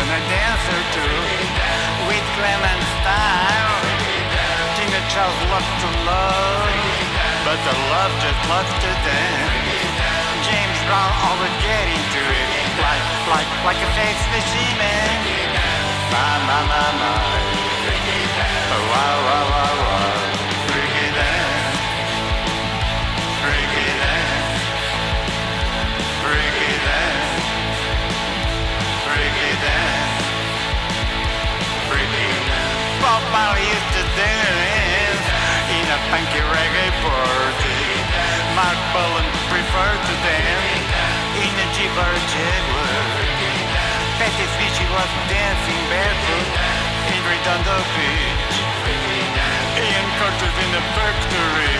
Morrison, a dancer too, with Clement style. Tina Charles loved to love, but the love just loved to dance. James Brown always get into it, like, like, like a sex machine man. My, my, my, my. Wow, wow, wow, wow. Marley used to dance in a funky reggae party. Marc Bolan preferred to dance in a Jeep or a Jaguar. Patti Smith was dancing barefoot in Redondo Beach. Ian Curtis in the factory.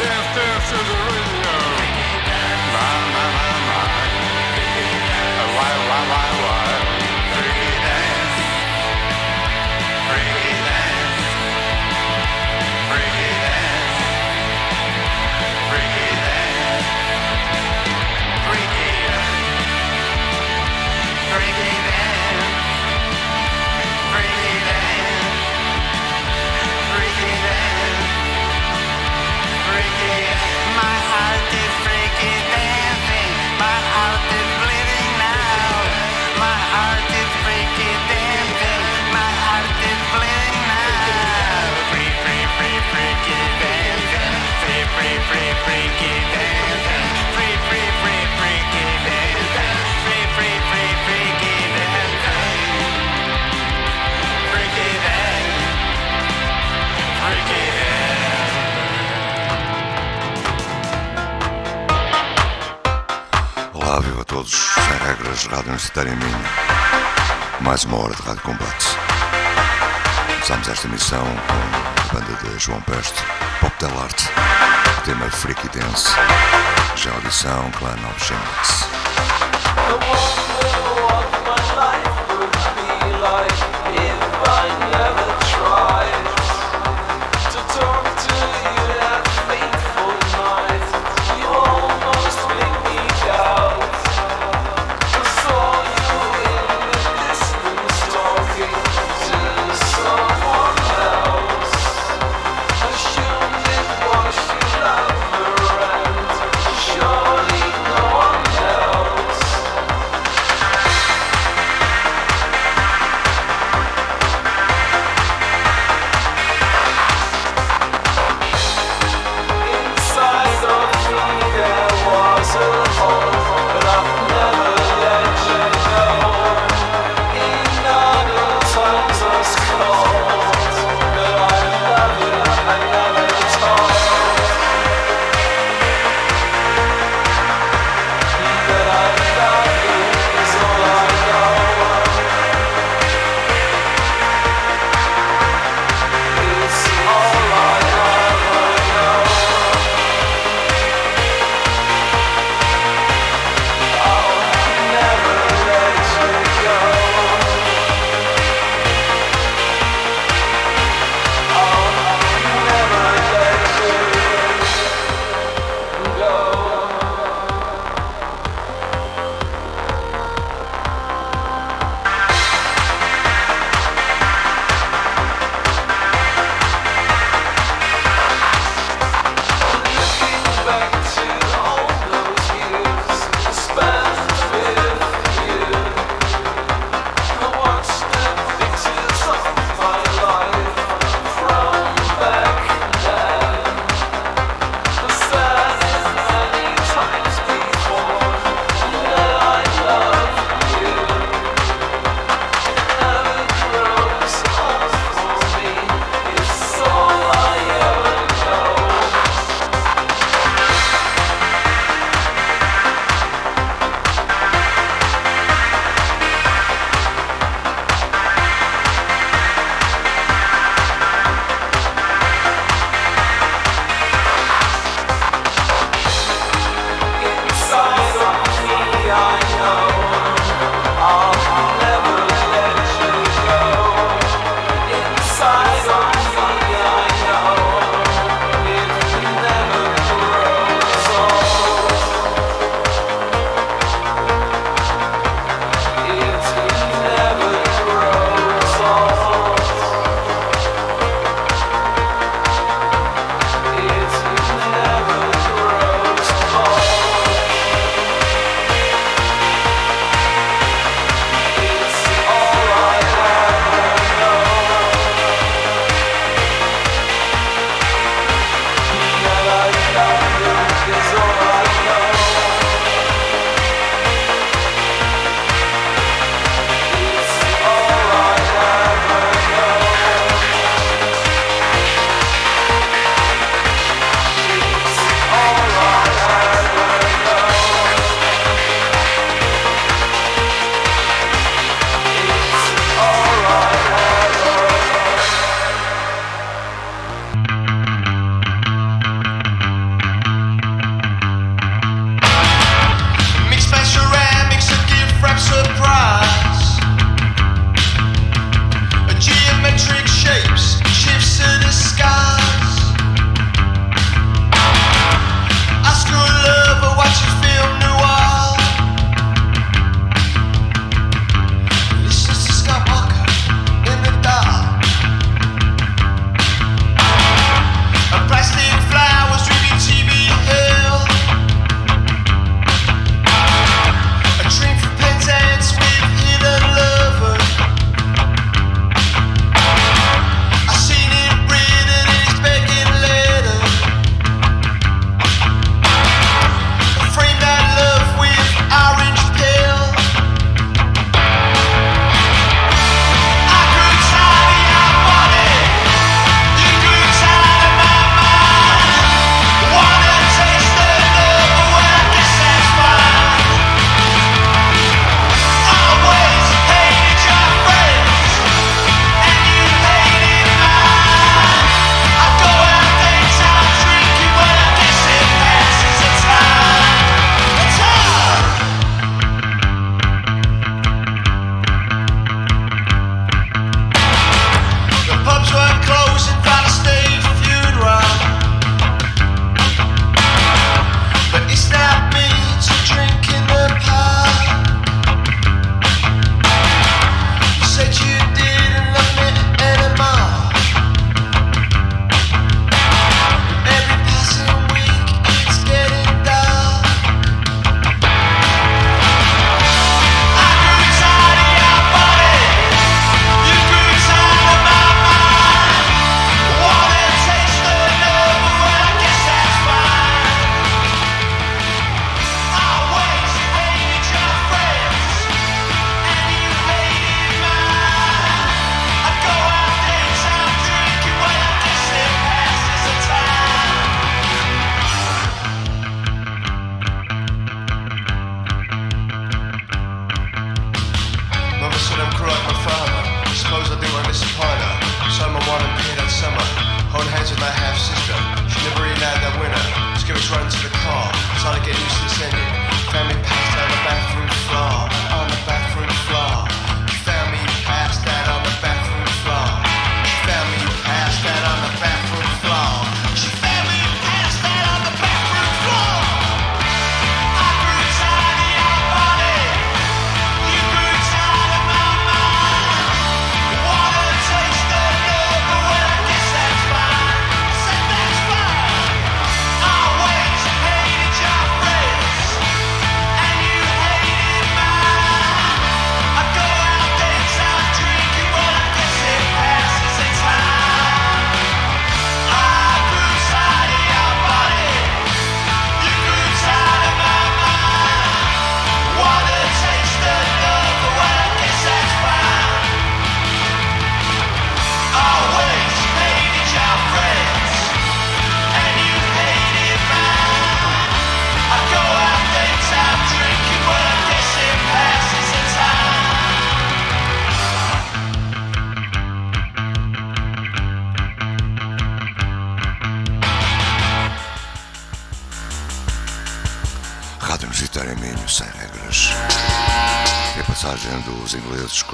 Dance, dance to the radio. My, my, my, my. Why, why, why, why? Começamos esta emissão a banda de João Peste, Pop Del Arte, tema Freaky Dance, já audição Clan of Shinx.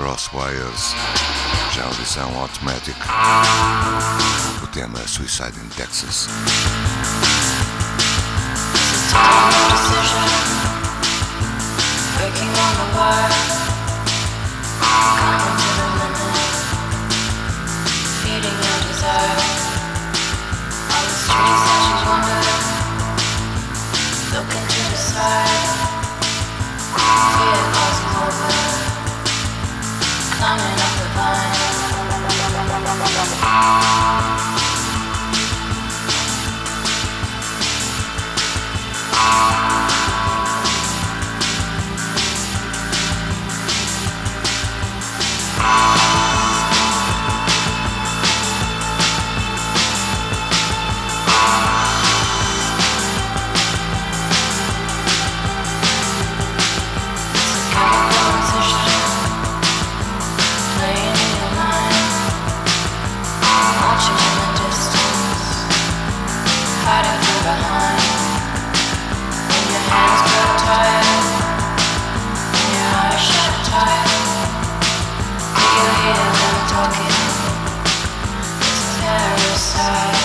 Crosswires, Sound Automatic, o tema uh, Suicide in Texas. Decision, breaking on the wire. climbing up the vines. broken. It's a parasite.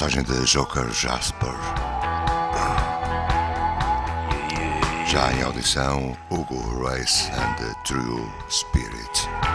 passagem de Joker Jasper. Já em audição, Hugo Race and the True Spirit.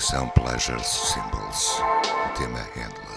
Audição Pleasures Symbols, o tema Endless.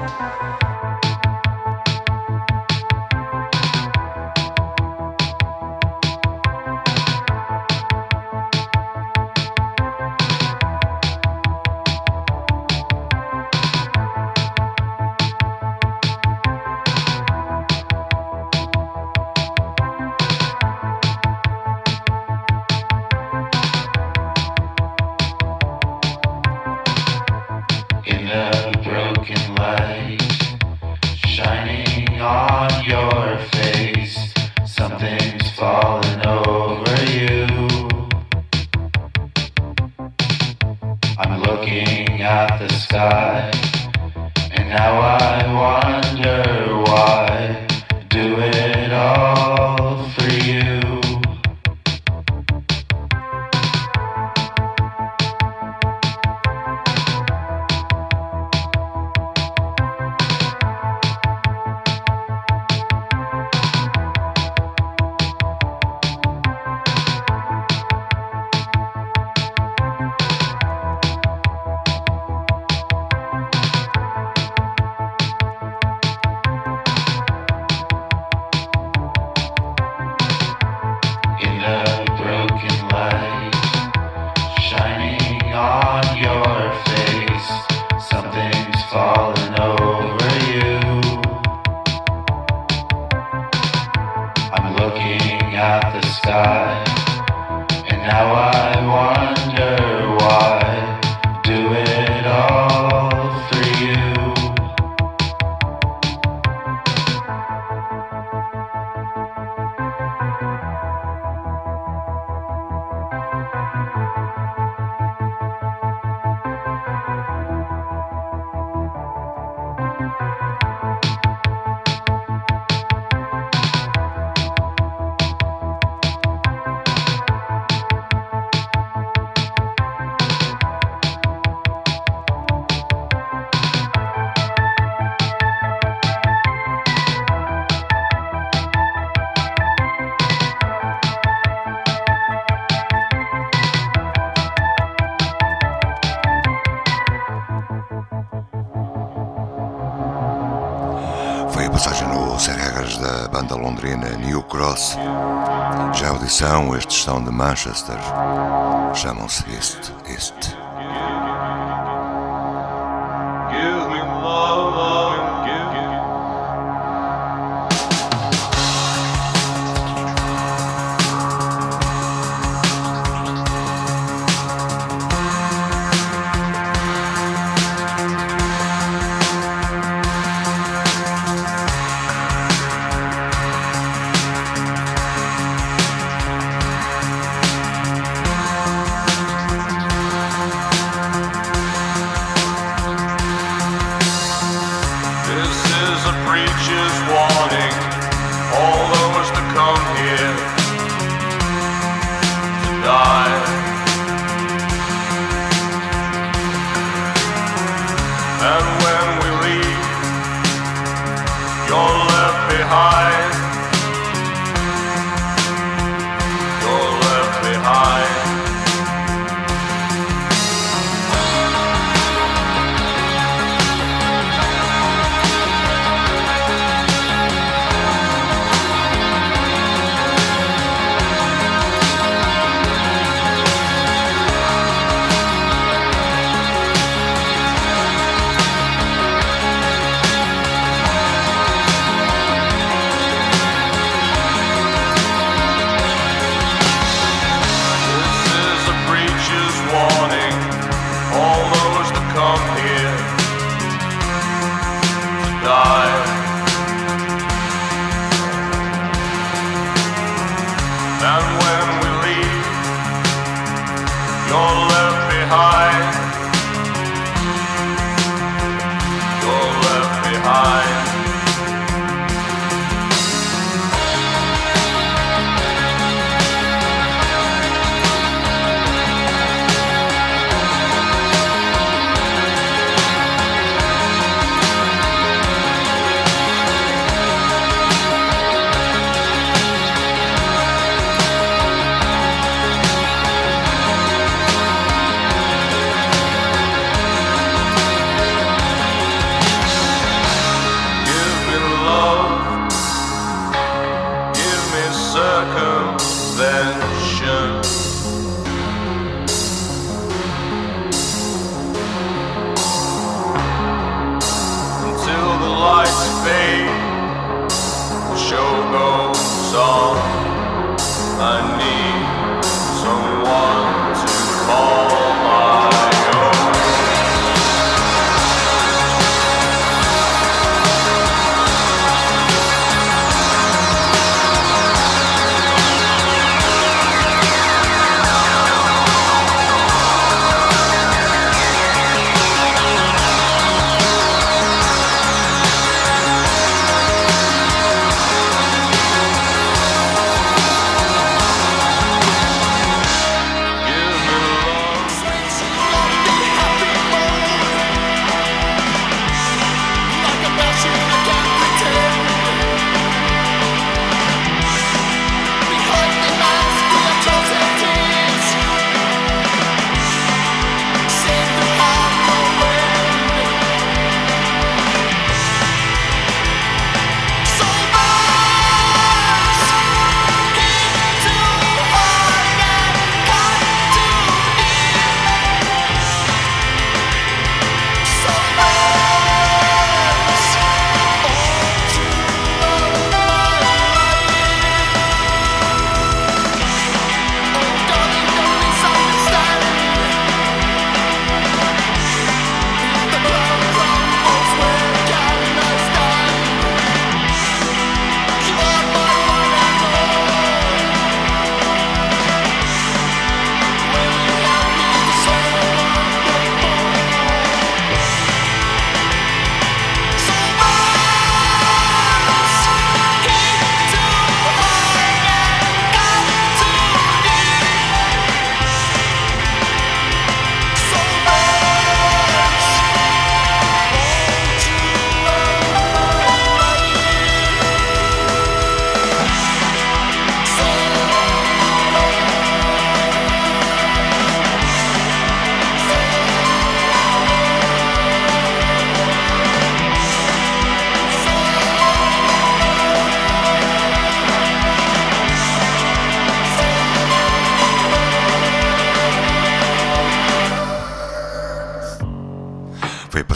In Na New Cross. Já o disseram, estes são de Manchester. Chamam-se Este, Este.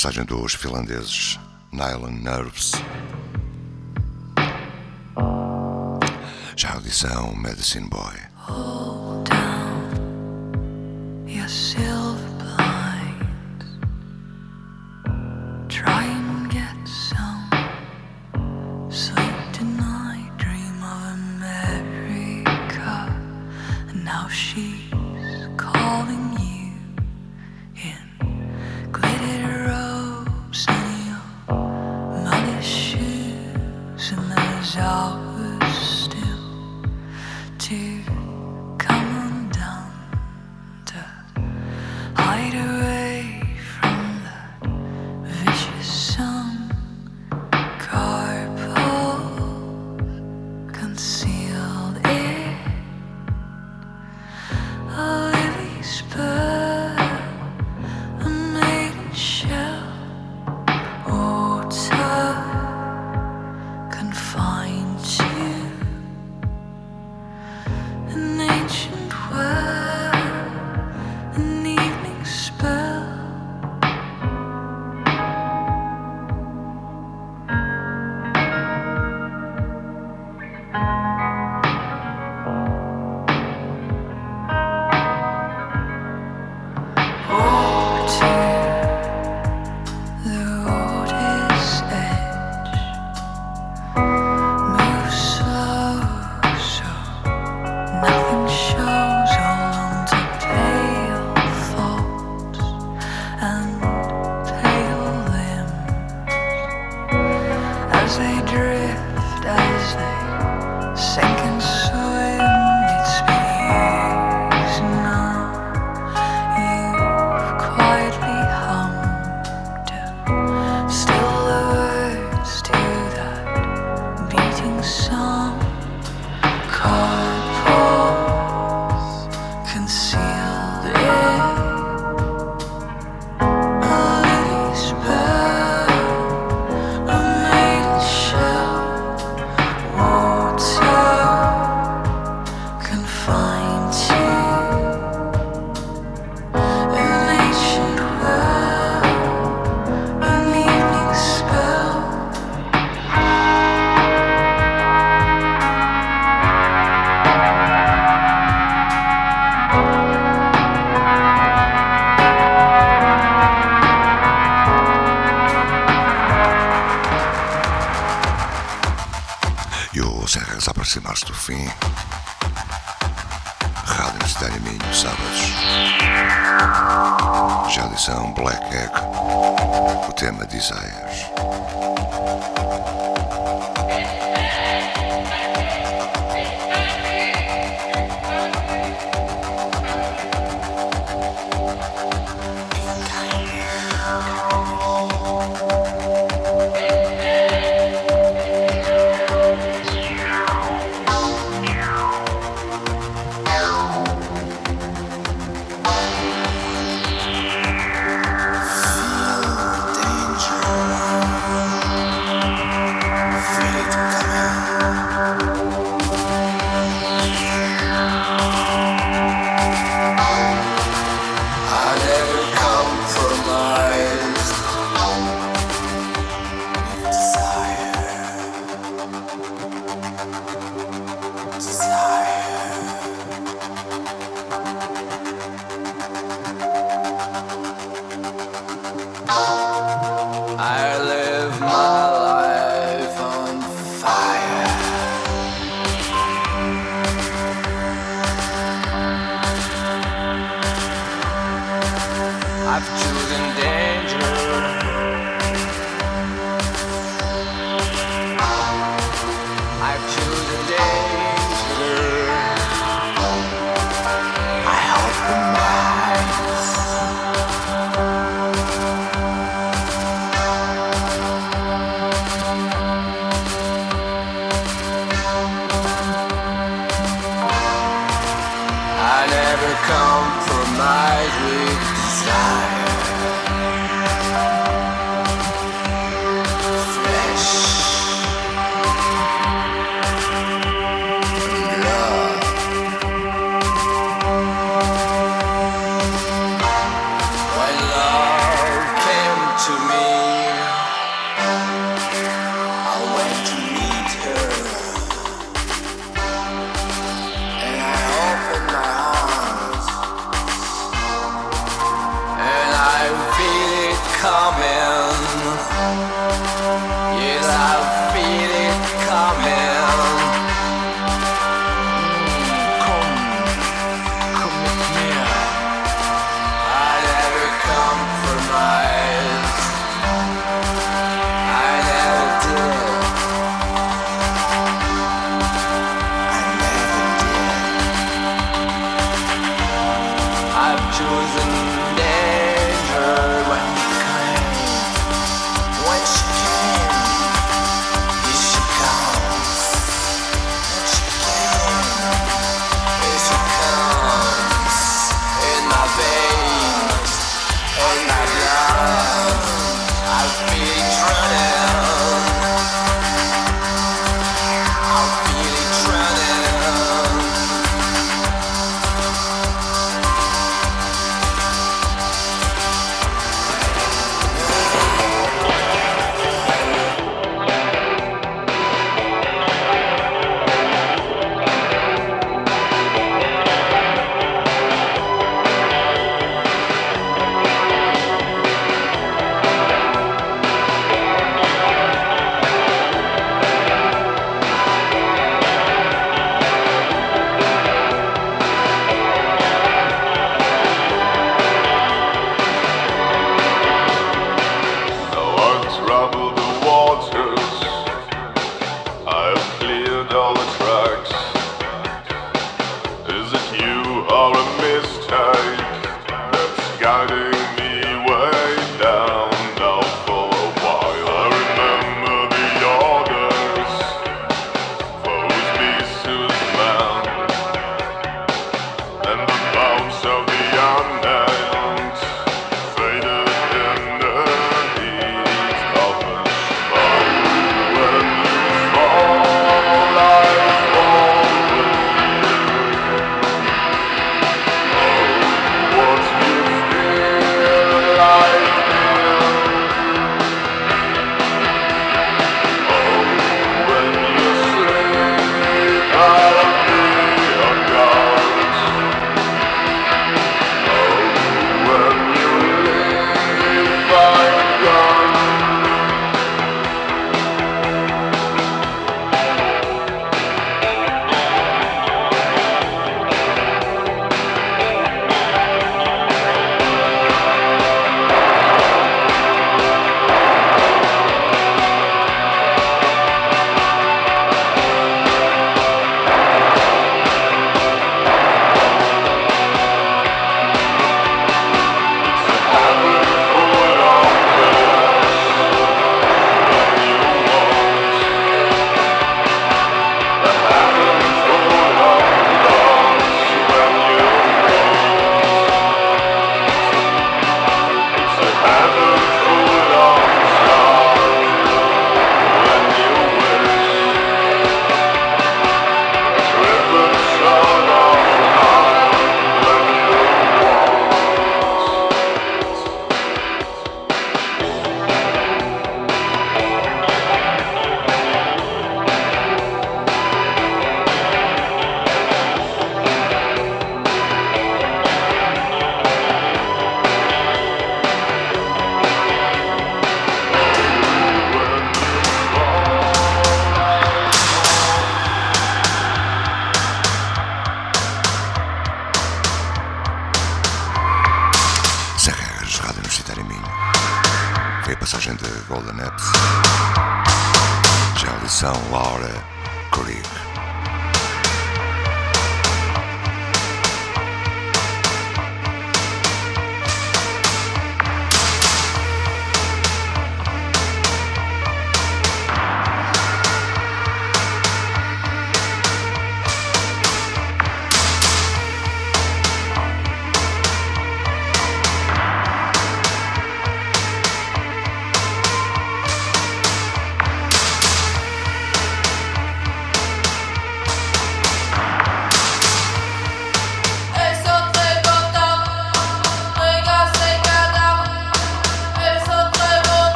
passagem dos finlandeses Nylon Nerves. Já a audição Medicine Boy. Hold down your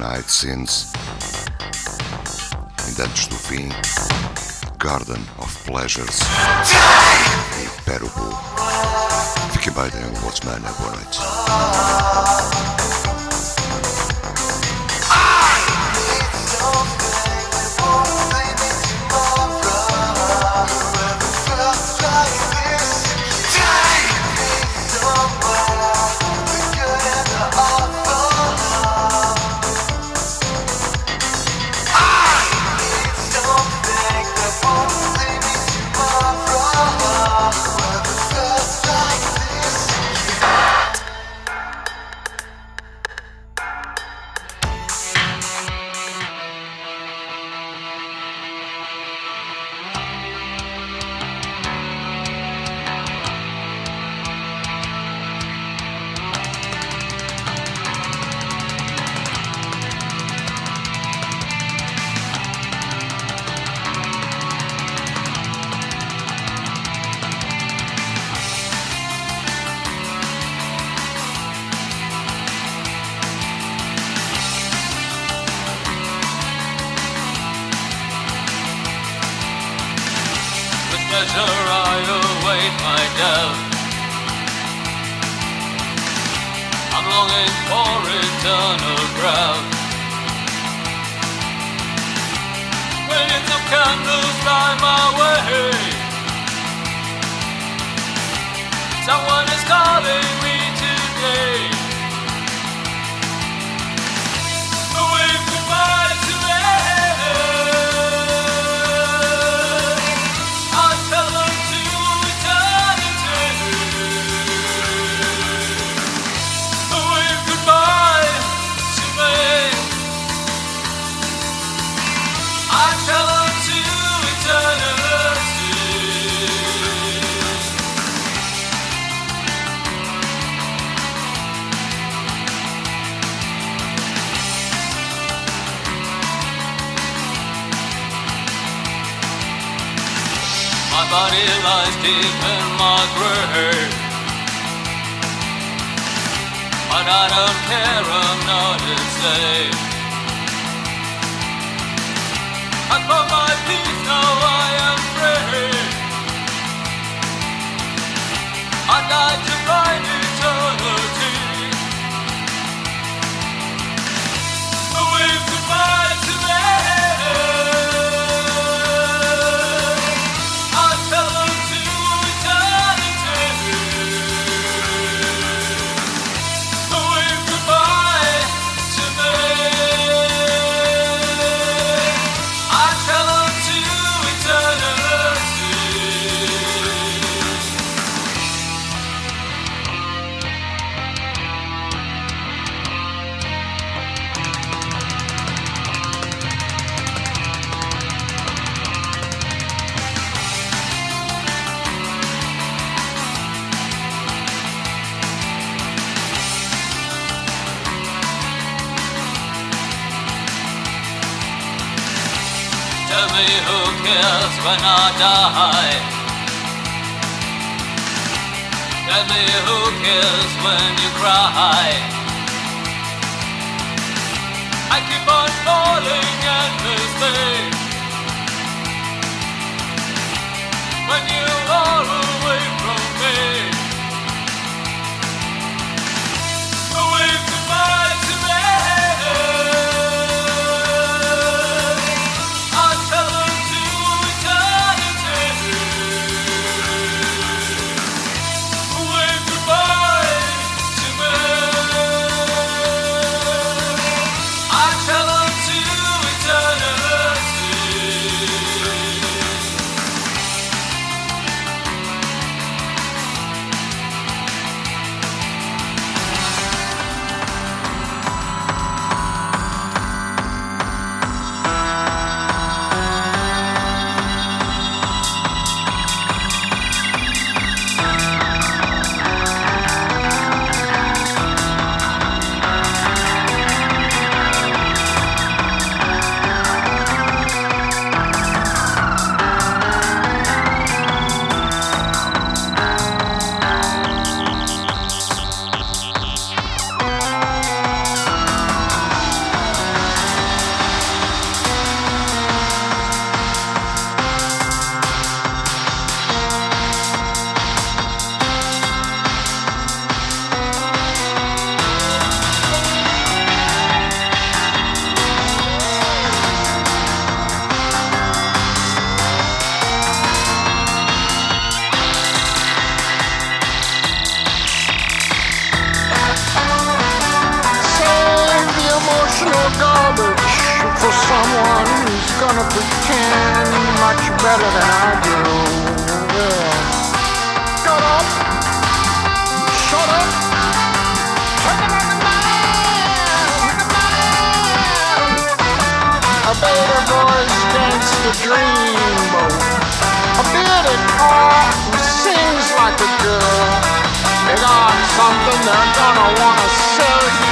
Night Sins. Ainda antes do fim, Garden of Pleasures e Pere Ubu. Fiquem bem, tenham um boa semana. Boa noite. My body lies deep in my grave. But I don't care, I'm not enslaved. I found my peace, now I am free. I died to find eternity. Wave goodbye when I die. Tell me who cares when you cry. I keep on falling endlessly. When you are away from me. They're gonna wanna sell you.